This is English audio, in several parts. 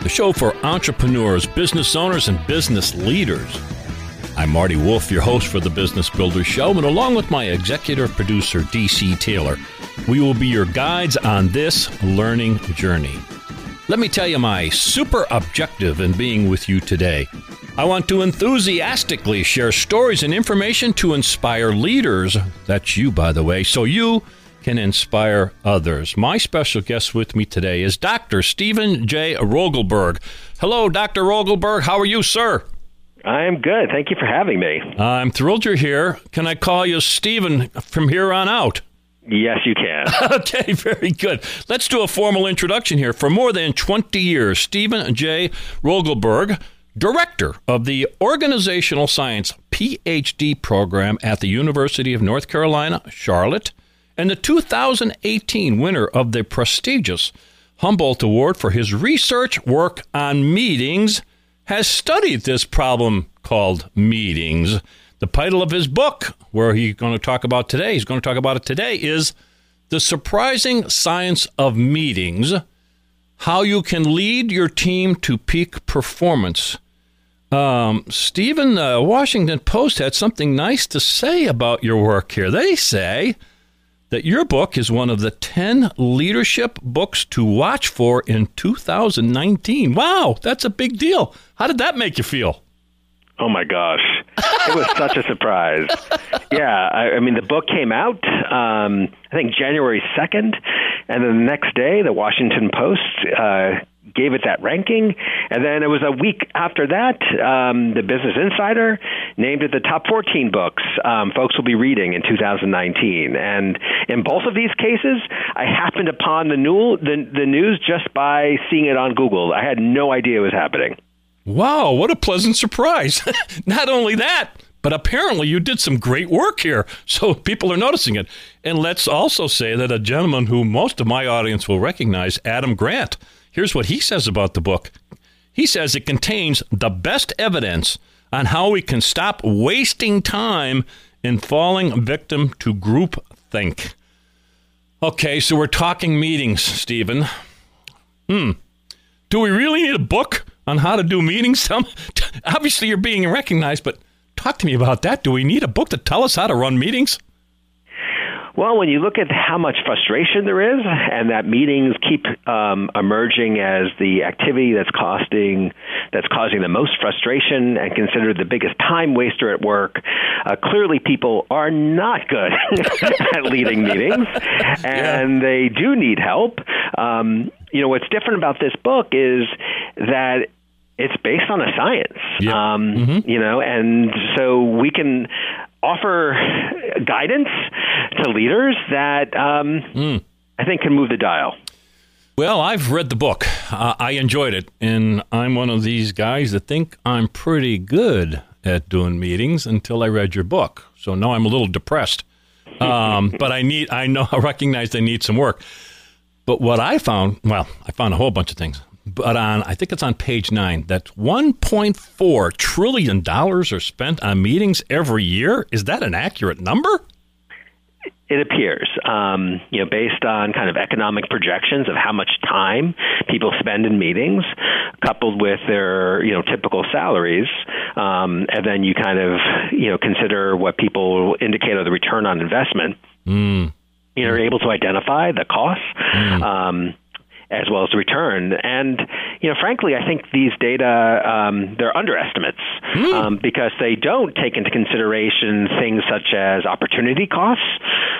the show for entrepreneurs, business owners, and business leaders. I'm Marty Wolff, your host for the Business Builders Show, and along with my executive producer, DC Taylor, we will be your guides on this learning journey. Let me tell you my super objective in being with you today. I want to enthusiastically share stories and information to inspire leaders. That's you, by the way, so you can inspire others. My special guest with me today is Dr. Steven J. Rogelberg. Hello, Dr. Rogelberg. How are you, sir? I'm good. Thank you for having me. I'm thrilled you're here. Can I call you Steven from here on out? Yes, you can. Okay, very good. Let's do a formal introduction here. For more than 20 years, Steven J. Rogelberg, director of the Organizational Science PhD program at the University of North Carolina, Charlotte, and the 2018 winner of the prestigious Humboldt Award for his research work on meetings, has studied this problem called meetings. The title of his book, where he's going to talk about today, he's going to talk about it today, is The Surprising Science of Meetings How You Can Lead Your Team to Peak Performance. Um, Steven, the Washington Post had something nice to say about your work here. They say that your book is one of the 10 leadership books to watch for in 2019. Wow, that's a big deal. How did that make you feel? Oh my gosh, it was such a surprise. Yeah, I, I mean the book came out um, I think January second, and then the next day the Washington Post uh, gave it that ranking, and then it was a week after that um, the Business Insider named it the top 14 books um, folks will be reading in 2019. And in both of these cases, I happened upon the, new, the, the news just by seeing it on Google. I had no idea it was happening. Wow, what a pleasant surprise. Not only that, but apparently you did some great work here, so people are noticing it. And let's also say that a gentleman who most of my audience will recognize, Adam Grant, here's what he says about the book. He says it contains the best evidence on how we can stop wasting time in falling victim to group think. Okay, so we're talking meetings, Steven. Hmm. Do we really need a book on how to do meetings? Some, obviously, you're being recognized, but talk to me about that. Do we need a book to tell us how to run meetings? Well, when you look at how much frustration there is, and that meetings keep um, emerging as the activity that's costing that's causing the most frustration and considered the biggest time waster at work, uh, clearly people are not good at leading meetings, and yeah. they do need help. Um, you know what's different about this book is that it's based on a science, yep. um, mm-hmm. you know, and so we can offer guidance to leaders that um, mm. I think can move the dial. Well, I've read the book. Uh, I enjoyed it, and I'm one of these guys that think I'm pretty good at doing meetings until I read your book. So now I'm a little depressed. Um, but I need, I know, I recognize I need some work. But what I found, well, I found a whole bunch of things but on I think it's on page nine that 1.4 trillion dollars are spent on meetings every year. Is that an accurate number? It appears, um, you know, based on kind of economic projections of how much time people spend in meetings, coupled with their you know typical salaries, um, and then you kind of you know consider what people indicate are the return on investment. Mm. You know, are able to identify the costs. Mm. Um, as well as the return. And you know, frankly, I think these data um, they're underestimates mm. um, because they don't take into consideration things such as opportunity costs.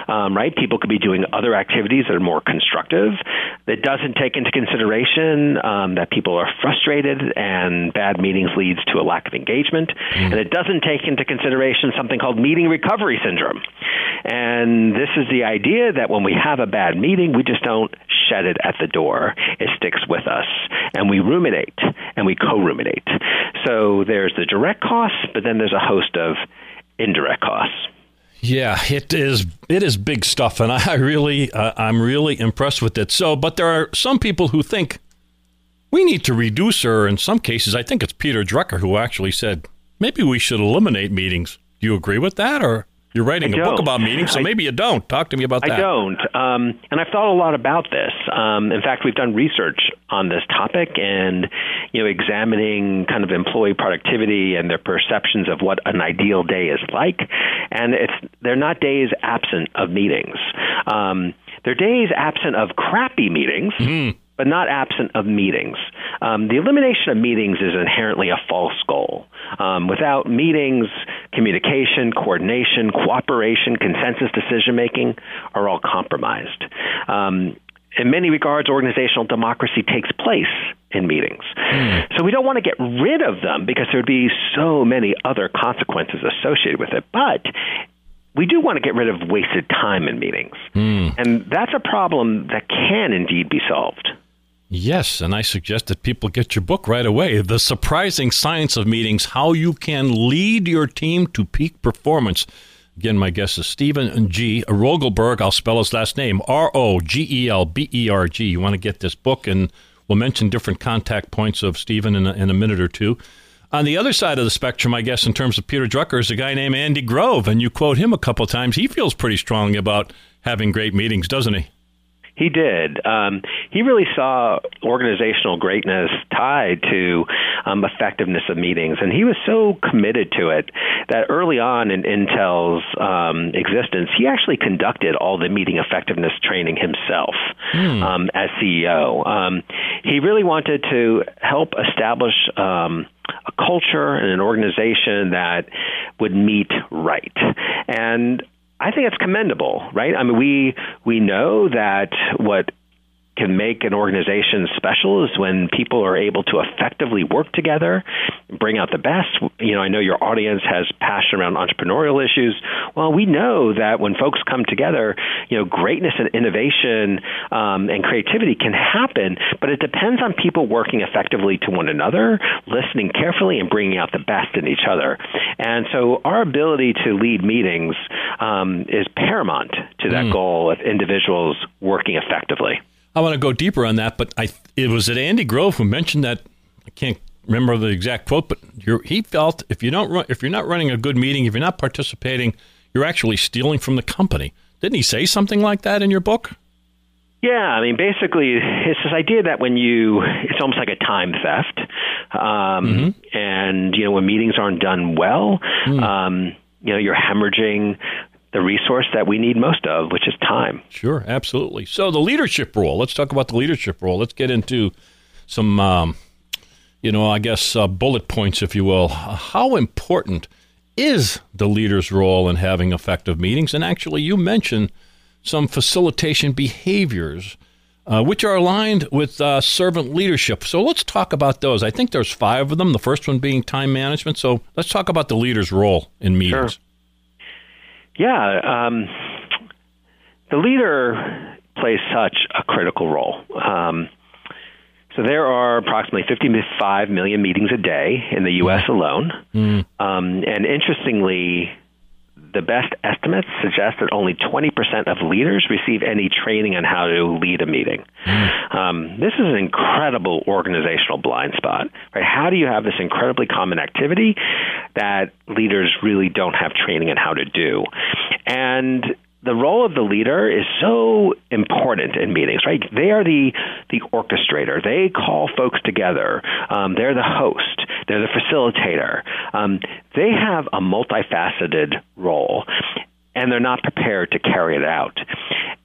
Um, right, people could be doing other activities that are more constructive. It doesn't take into consideration um, that people are frustrated and bad meetings leads to a lack of engagement, mm. and it doesn't take into consideration something called meeting recovery syndrome. And this is the idea that when we have a bad meeting, we just don't shed it at the door. It sticks with us, and we ruminate and we co-ruminate. So there's the direct costs, but then there's a host of indirect costs. Yeah, it is. It is big stuff, and I really, uh, I'm really impressed with it. So, but there are some people who think we need to reduce, or in some cases, I think it's Peter Drucker who actually said maybe we should eliminate meetings. Do you agree with that, or you're writing I a book don't. about meetings, so I- maybe you don't? Talk to me about that. I don't. Um, and I've thought a lot about this. Um, in fact, we've done research on this topic and, you know, examining kind of employee productivity and their perceptions of what an ideal day is like. And it's they're not days absent of meetings. Um, they're days absent of crappy meetings. But not absent of meetings. Um, the elimination of meetings is inherently a false goal. Um, without meetings, communication, coordination, cooperation, consensus decision making are all compromised. Um, in many regards, organizational democracy takes place in meetings. So we don't want to get rid of them because there would be so many other consequences associated with it. But we do want to get rid of wasted time in meetings. And that's a problem that can indeed be solved. Yes, and I suggest that people get your book right away. The Surprising Science of Meetings How You Can Lead Your Team to Peak Performance. Again, my guest is Steven G. Rogelberg. I'll spell his last name R O G E L B E R G. You want to get this book, and we'll mention different contact points of Steven in a, in a minute or two. On the other side of the spectrum, I guess, in terms of Peter Drucker, is a guy named Andy Grove, and you quote him a couple times. He feels pretty strongly about having great meetings, doesn't he? He did. Um, he really saw organizational greatness tied to um, effectiveness of meetings, and he was so committed to it that early on in Intel's um, existence, he actually conducted all the meeting effectiveness training himself um, as CEO. Um, he really wanted to help establish. Um, a culture and an organization that would meet right. And I think it's commendable, right? I mean, we we know that what can make an organization special is when people are able to effectively work together, bring out the best. You know, I know your audience has passion around entrepreneurial issues. Well, we know that when folks come together, you know, greatness and innovation um, and creativity can happen, but it depends on people working effectively to one another, listening carefully, and bringing out the best in each other. And so, our ability to lead meetings um, is paramount to that goal of individuals working effectively. I want to go deeper on that, but I it was it Andy Grove who mentioned that I can't remember the exact quote, but you're, he felt if you don't run, if you're not running a good meeting, if you're not participating, you're actually stealing from the company. Didn't he say something like that in your book? Yeah, I mean, basically, it's this idea that when you, it's almost like a time theft, um, and you know, when meetings aren't done well, um, you know, you're hemorrhaging the resource that we need most of, which is time. Sure, absolutely. So the leadership role. Let's talk about the leadership role. Let's get into some, um, you know, I guess uh, bullet points, if you will. How important is the leader's role in having effective meetings? And actually, you mentioned some facilitation behaviors. Uh, which are aligned with uh, servant leadership. So let's talk about those. I think there's five of them. The first one being time management. So let's talk about the leader's role in meetings. Yeah, um, the leader plays such a critical role. Um, so there are approximately 55 million meetings a day in the U.S. alone, um, and interestingly, the best estimates suggest that only 20% of leaders receive any training on how to lead a meeting. Um, this is an incredible organizational blind spot. Right? How do you have this incredibly common activity that leaders really don't have training on how to do? And the role of the leader is so important in meetings, right? They are the the orchestrator. They call folks together. Um, they're the host. They're the facilitator. Um, they have a multifaceted role, and they're not prepared to carry it out.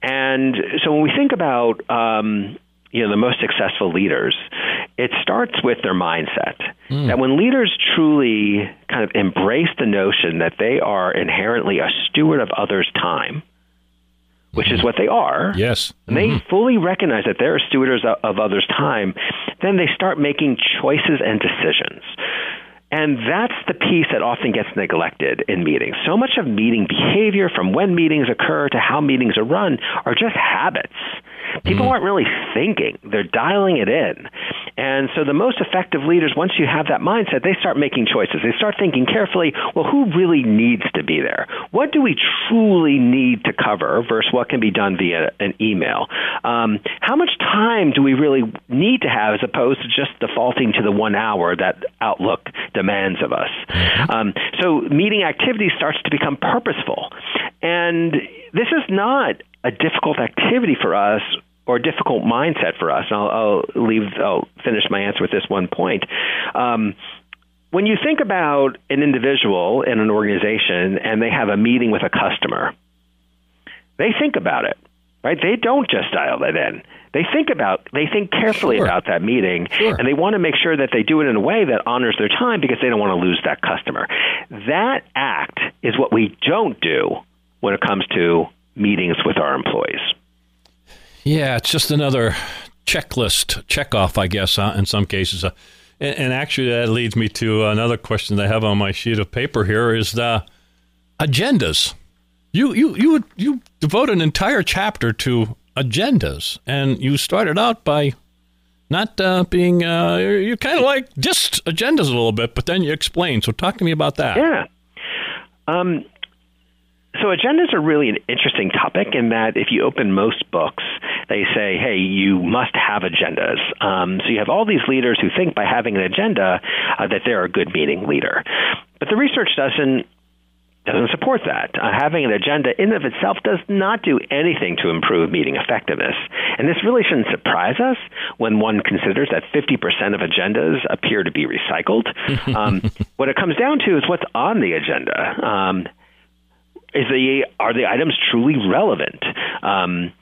And so when we think about um, you know the most successful leaders, it starts with their mindset. Hmm. That when leaders truly kind of embrace the notion that they are inherently a steward of others' time, which is hmm. what they are, Yes. and they mm-hmm. fully recognize that they're stewards of, of others' time, then they start making choices and decisions. And that's the piece that often gets neglected in meetings. So much of meeting behavior, from when meetings occur to how meetings are run, are just habits. People aren't really thinking, they're dialing it in. And so the most effective leaders, once you have that mindset, they start making choices. They start thinking carefully, well, who really needs to be there? What do we truly need to cover versus what can be done via an email? Um, how much time do we really need to have as opposed to just defaulting to the one hour that Outlook demands of us? Um, so meeting activity starts to become purposeful. And this is not a difficult activity for us or a difficult mindset for us. And I'll, I'll leave. I'll finish my answer with this one point. Um, when you think about an individual in an organization and they have a meeting with a customer, they think about it, right? They don't just dial that in. They think about, they think carefully Sure. about that meeting, Sure. and they want to make sure that they do it in a way that honors their time because they don't want to lose that customer. That act is what we don't do when it comes to meetings with our employees. Yeah, it's just another checklist, check off, I guess, uh, in some cases. Uh, and, and actually, that leads me to another question that I have on my sheet of paper here: is the agendas. You you you you devote an entire chapter to agendas, and you started out by not uh, being uh, you're, you're kind of like just agendas a little bit, but then you explain. So talk to me about that. Yeah. Um, so agendas are really an interesting topic in that if you open most books, they say, "Hey, you must have agendas." Um, so you have all these leaders who think by having an agenda uh, that they're a good meeting leader, but the research doesn't doesn't support that. Uh, having an agenda in of itself does not do anything to improve meeting effectiveness. And this really shouldn't surprise us when one considers that 50% of agendas appear to be recycled. Um, what it comes down to is what's on the agenda. Um, is the are the items truly relevant? Um,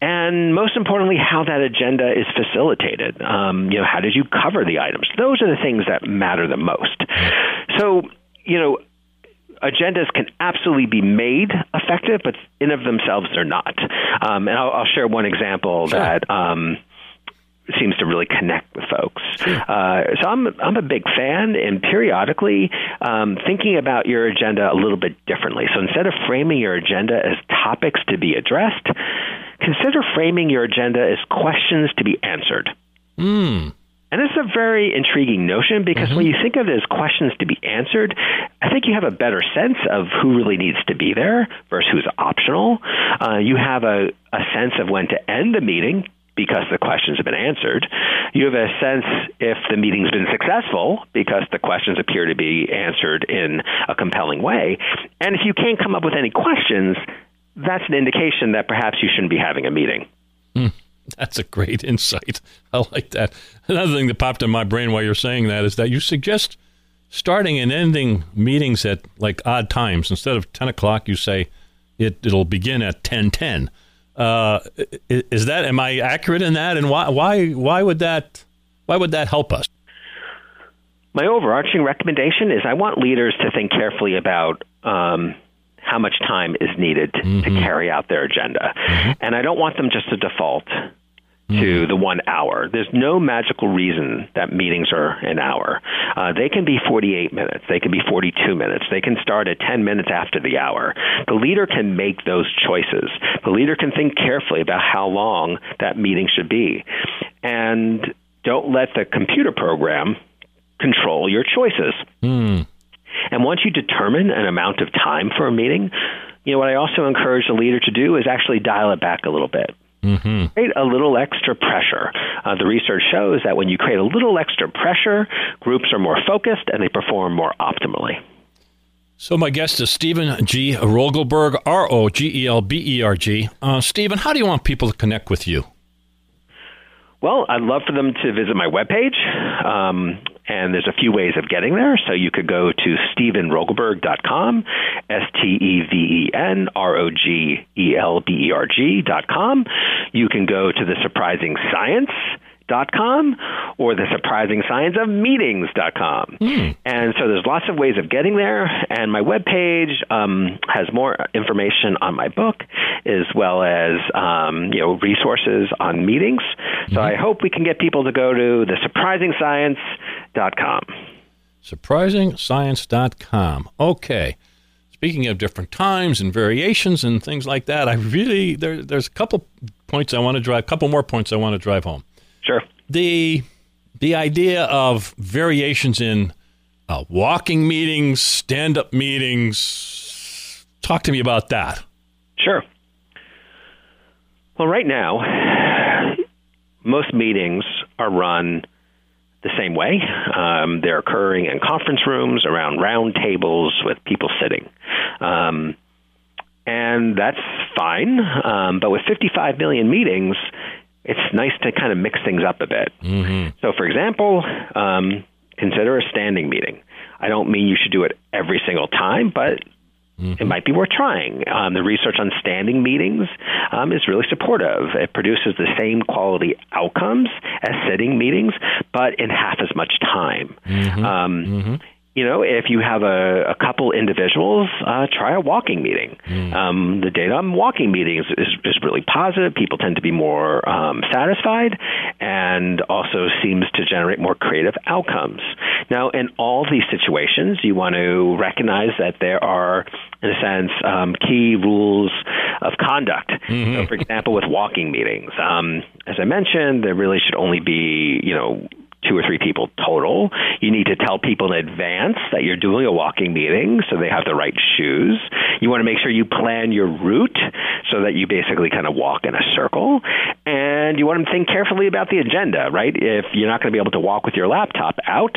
and most importantly, how that agenda is facilitated. Um, you know, how did you cover the items? Those are the things that matter the most. So, you know, agendas can absolutely be made effective, but in of themselves they're not. Um, and I'll, I'll share one example that. Um, seems to really connect with folks. Uh, so I'm I'm a big fan, and periodically um, thinking about your agenda a little bit differently. So instead of framing your agenda as topics to be addressed, consider framing your agenda as questions to be answered. Mm. And it's a very intriguing notion because when you think of it as questions to be answered, I think you have a better sense of who really needs to be there versus who's optional. Uh, you have a, a sense of when to end the meeting because the questions have been answered. You have a sense if the meeting's been successful because the questions appear to be answered in a compelling way. And if you can't come up with any questions, that's an indication that perhaps you shouldn't be having a meeting. Hmm. That's a great insight. I like that. Another thing that popped in my brain while you're saying that is that you suggest starting and ending meetings at like odd times. Instead of 10 o'clock, you say it, it'll begin at 1010. Uh, is that, am I accurate in that? And why, why, why would that, why would that help us? My overarching recommendation is I want leaders to think carefully about um, how much time is needed to carry out their agenda. And I don't want them just to default to the one hour. There's no magical reason that meetings are an hour. Uh, they can be 48 minutes. They can be 42 minutes. They can start at 10 minutes after the hour. The leader can make those choices. The leader can think carefully about how long that meeting should be. And don't let the computer program control your choices. And once you determine an amount of time for a meeting, you know what I also encourage the leader to do is actually dial it back a little bit. Create a little extra pressure. Uh, the research shows that when you create a little extra pressure, groups are more focused and they perform more optimally. So my guest is Steven G. Rogelberg, R O G E L B E R G. Uh, Steven, how do you want people to connect with you? Well, I'd love for them to visit my webpage, um, and there's a few ways of getting there. So you could go to stevenrogelberg.com, S T E V E N R O G E L B E R G.com. You can go to the surprising science dot com or the surprising science of meetings.com. And so there's lots of ways of getting there. And my webpage um, has more information on my book as well as um, you know resources on meetings. So I hope we can get people to go to the surprising science.com. surprisingscience.com. Okay. Speaking of different times and variations and things like that, I really there, there's a couple points I want to drive, a couple more points I want to drive home. Sure. The the idea of variations in uh, walking meetings, stand up meetings. Talk to me about that. Sure. Well, right now, most meetings are run the same way. Um, they're occurring in conference rooms, around round tables with people sitting. Um, and that's fine. Um, but with 55 million meetings, it's nice to kind of mix things up a bit. So, for example, um, consider a standing meeting. I don't mean you should do it every single time, but it might be worth trying. Um, the research on standing meetings um, is really supportive. It produces the same quality outcomes as sitting meetings, but in half as much time. Um, You know, if you have a, a couple individuals, uh, try a walking meeting. Um, the data on walking meetings is, is really positive. People tend to be more um, satisfied and also seems to generate more creative outcomes. Now, in all these situations, you want to recognize that there are, in a sense, um, key rules of conduct. So, for example, with walking meetings, um, as I mentioned, there really should only be, you know, two or three people total. You need to tell people in advance that you're doing a walking meeting so they have the right shoes. You want to make sure you plan your route so that you basically kind of walk in a circle. And you want to think carefully about the agenda, right? If you're not going to be able to walk with your laptop out,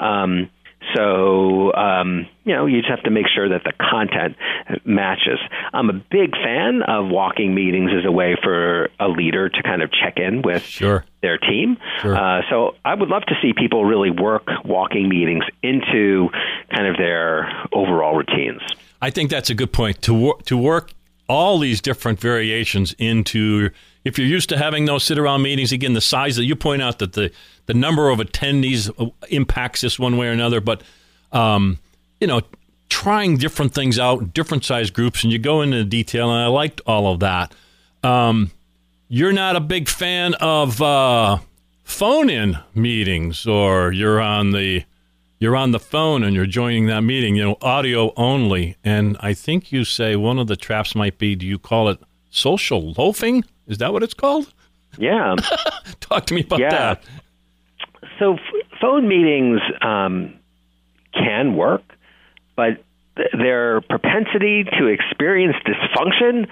um, so, um, you know, you just have to make sure that the content matches. I'm a big fan of walking meetings as a way for a leader to kind of check in with Sure. their team. Sure. Uh, so I would love to see people really work walking meetings into kind of their overall routines. I think that's a good point to wor- to work all these different variations into. If you're used to having those sit around meetings, again, the size that you point out that the the number of attendees uh, impacts this one way or another, but um, you know, trying different things out, different size groups, and you go into detail, and I liked all of that. Um, you're not a big fan of uh, phone-in meetings, or you're on the you're on the phone and you're joining that meeting, you know, audio only. And I think you say one of the traps might be do you call it social loafing? Is that what it's called? Yeah. Talk to me about Yeah. that. so f- phone meetings um, can work, but th- their propensity to experience dysfunction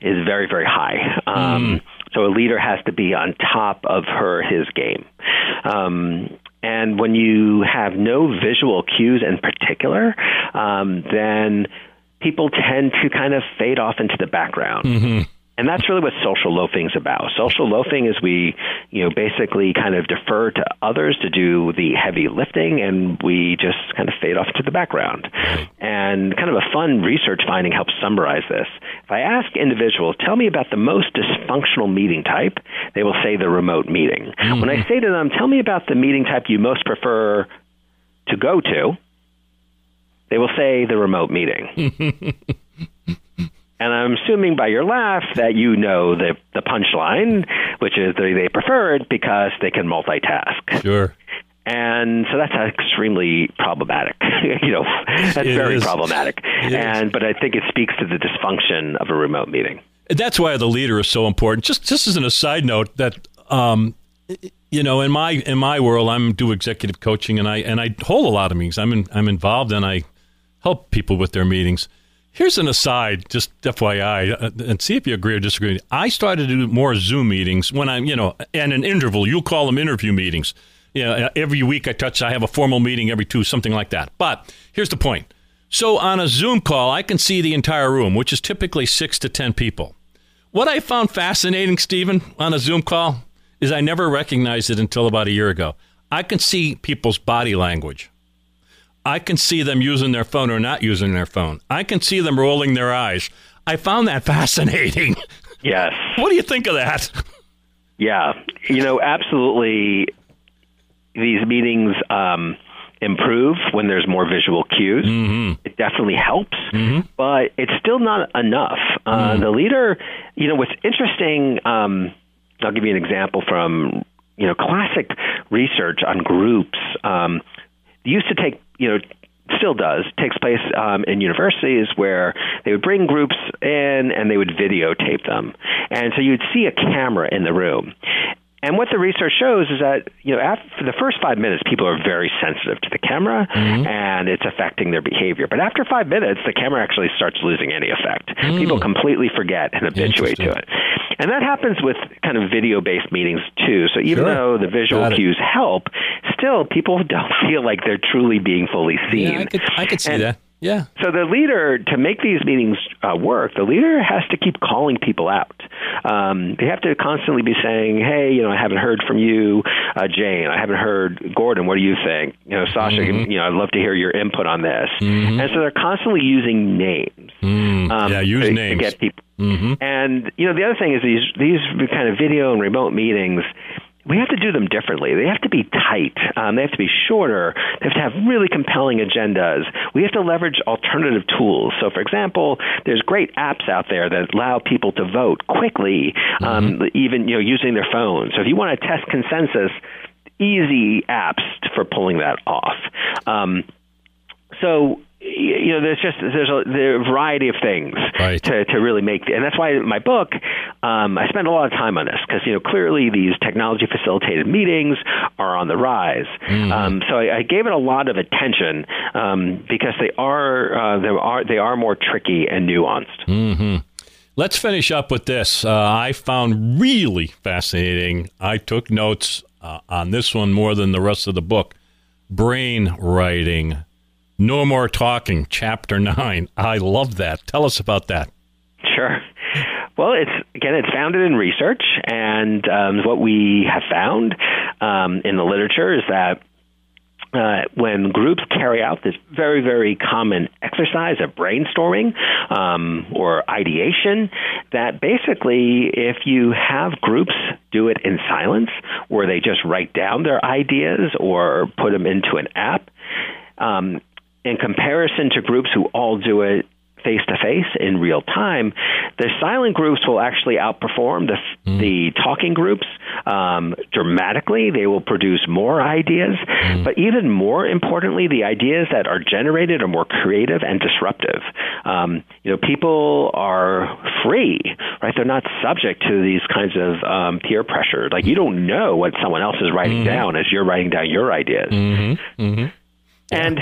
is very, very high. Um, So a leader has to be on top of her his game. Um, and when you have no visual cues in particular, um, then people tend to kind of fade off into the background. And that's really what social loafing is about. Social loafing is we, you know, basically kind of defer to others to do the heavy lifting, and we just kind of fade off to the background. And kind of a fun research finding helps summarize this. If I ask individuals, tell me about the most dysfunctional meeting type, they will say the remote meeting. When I mm-hmm. say to them, tell me about the meeting type you most prefer to go to, they will say the remote meeting. And I'm assuming by your laugh that you know the the punchline, which is they, they prefer it because they can multitask. Sure. And so that's extremely problematic. you know, that's It very is. problematic. It and but I think it speaks to the dysfunction of a remote meeting. That's why the leader is so important. Just just as an aside note that um, you know, in my in my world, I'm do executive coaching and I and I hold a lot of meetings. I'm in, I'm involved and I help people with their meetings. Here's an aside, just FYI, uh, and see if you agree or disagree. I started to do more Zoom meetings when I'm, you know, and an interval. You'll call them interview meetings. You know, every week I touch. I have a formal meeting every two, something like that. But here's the point. So on a Zoom call, I can see the entire room, which is typically six to ten people. What I found fascinating, Steven, on a Zoom call is I never recognized it until about a year ago. I can see people's body language. I can see them using their phone or not using their phone. I can see them rolling their eyes. I found that fascinating. Yes. what do you think of that? Yeah, you know, absolutely. These meetings um, improve when there's more visual cues. It definitely helps, but it's still not enough. Uh, The leader, you know, what's interesting. Um, I'll give you an example from you know classic research on groups. Um, used to take you know still does takes place um, in universities where they would bring groups in and they would videotape them. And so you'd see a camera in the room And what the research shows is that you know after the first five minutes, people are very sensitive to the camera, and it's affecting their behavior. But after five minutes, the camera actually starts losing any effect. People completely forget and habituate to it. And that happens with kind of video-based meetings too. So even Sure. though the visual Got it. cues help, still people don't feel like they're truly being fully seen. Yeah, I could, I could see And- that. Yeah. so the leader, to make these meetings uh, work, the leader has to keep calling people out. Um, they have to constantly be saying, "Hey, you know, I haven't heard from you, uh, Jane. I haven't heard Gordon. What do you think? You know, Sasha. You know, I'd love to hear your input on this." And so they're constantly using names. um, Yeah, use to, names. to get people. And you know, the other thing is these these kind of video and remote meetings. We have to do them differently. They have to be tight. Um, they have to be shorter. They have to have really compelling agendas. We have to leverage alternative tools. So, for example, there's great apps out there that allow people to vote quickly, um, even you know using their phones. So, if you want to test consensus, easy apps for pulling that off. Um, so you know there's just there's a, there a variety of things Right. to, to really make and that's why my book um, I spend a lot of time on this because you know clearly these technology facilitated meetings are on the rise um, so I, I gave it a lot of attention um, because they are uh, they are they are more tricky and nuanced Mm-hmm. Let's finish up with this. Uh, I found really fascinating. I took notes uh, on this one more than the rest of the book. Brain writing. No more talking. Chapter nine. I love that. Tell us about that. Sure. Well, it's again, it's founded in research, and um, what we have found um, in the literature is that uh, when groups carry out this very, very common exercise of brainstorming um, or ideation, that basically, if you have groups do it in silence, where they just write down their ideas or put them into an app, um, in comparison to groups who all do it face to face in real time, the silent groups will actually outperform the the talking groups um, dramatically. They will produce more ideas, but even more importantly, the ideas that are generated are more creative and disruptive. Um, you know, people are free, right? They're not subject to these kinds of um, peer pressure. Like you don't know what someone else is writing down as you're writing down your ideas. And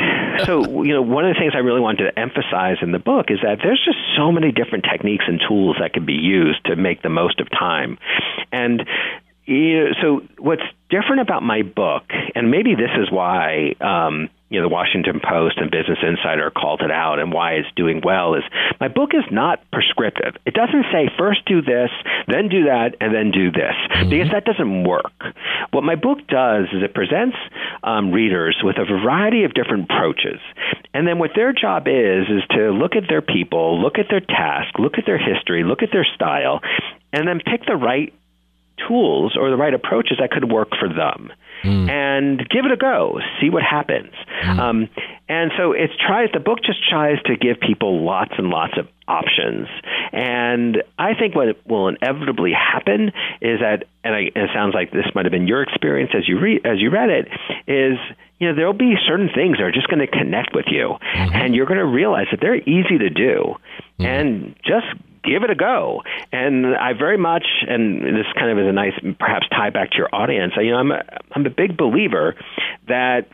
so, you know, one of the things I really wanted to emphasize in the book is that there's just so many different techniques and tools that can be used to make the most of time. And you know, so, what's different about my book, and maybe this is why um, you know the Washington Post and Business Insider called it out, and why it's doing well, is my book is not prescriptive. It doesn't say first do this, then do that, and then do this, because that doesn't work. What my book does is it presents um, readers with a variety of different approaches, and then what their job is is to look at their people, look at their task, look at their history, look at their style, and then pick the right tools or the right approaches that could work for them Mm. and give it a go see what happens. Mm. Um, and so it tries the book just tries to give people lots and lots of options. And i think what will inevitably happen is that and, I, and it sounds like this might have been your experience as you read as you read it is you know there'll be certain things that are just going to connect with you. Mm-hmm. And you're going to realize that they're easy to do. Mm. And just give it a go. And I very much, and this kind of is a nice, perhaps tie back to your audience. You know, I'm a, I'm a big believer that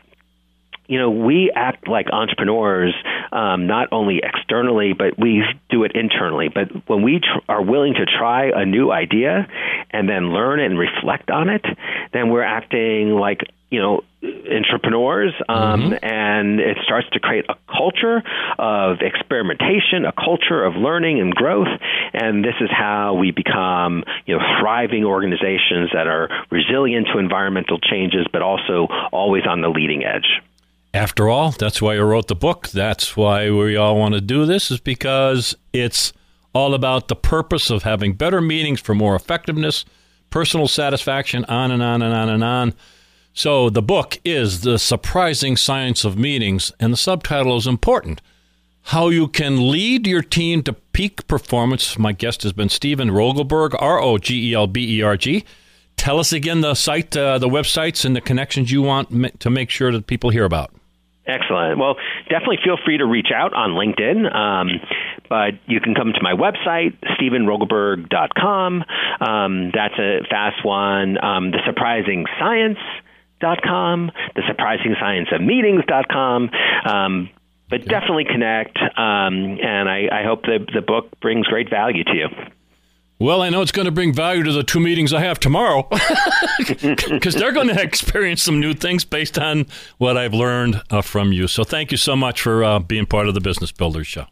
you know, we act like entrepreneurs, um, not only externally, but we do it internally. But when we tr- are willing to try a new idea and then learn and reflect on it, then we're acting like, you know, entrepreneurs, um, and it starts to create a culture of experimentation, a culture of learning and growth, and this is how we become, you know, thriving organizations that are resilient to environmental changes, but also always on the leading edge. After all, that's why I wrote the book. That's why we all want to do this, is because it's all about the purpose of having better meetings for more effectiveness, personal satisfaction, on and on and on and on. So the book is The Surprising Science of Meetings, and the subtitle is important. How you can lead your team to peak performance. My guest has been Steven Rogelberg, R O G E L B E R G. Tell us again the site, uh, the websites, and the connections you want ma- to make sure that people hear about. Excellent. Well, definitely feel free to reach out on LinkedIn. Um, but you can come to my website, StevenRogelberg.com. Um, that's a fast one. Um, the Surprising Science. Dot com, the surprising science of meetings.com. Um, but definitely connect, um, and I, I hope the, the book brings great value to you. Well, I know it's going to bring value to the two meetings I have tomorrow because they're going to experience some new things based on what I've learned uh, from you. So, thank you so much for uh, being part of the Business Builders Show.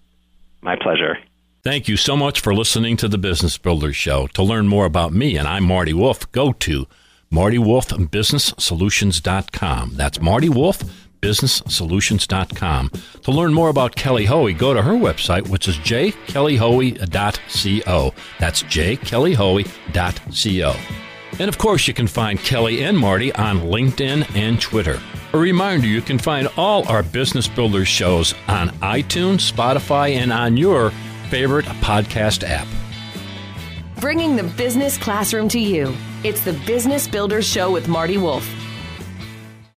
My pleasure. Thank you so much for listening to the Business Builders Show. To learn more about me, and I'm Marty Wolff, go to MartyWolffBusinessSolutions.com. That's Marty Wolff businesssolutions.com. To learn more about Kelly Hoey, go to her website, which is jkellyhoey.co. That's jkellyhoey.co. And of course, you can find Kelly and Marty on LinkedIn and Twitter. A reminder you can find all our Business Builders shows on iTunes, Spotify, and on your favorite podcast app. Bringing the business classroom to you. It's the Business Builders Show with Marty Wolff.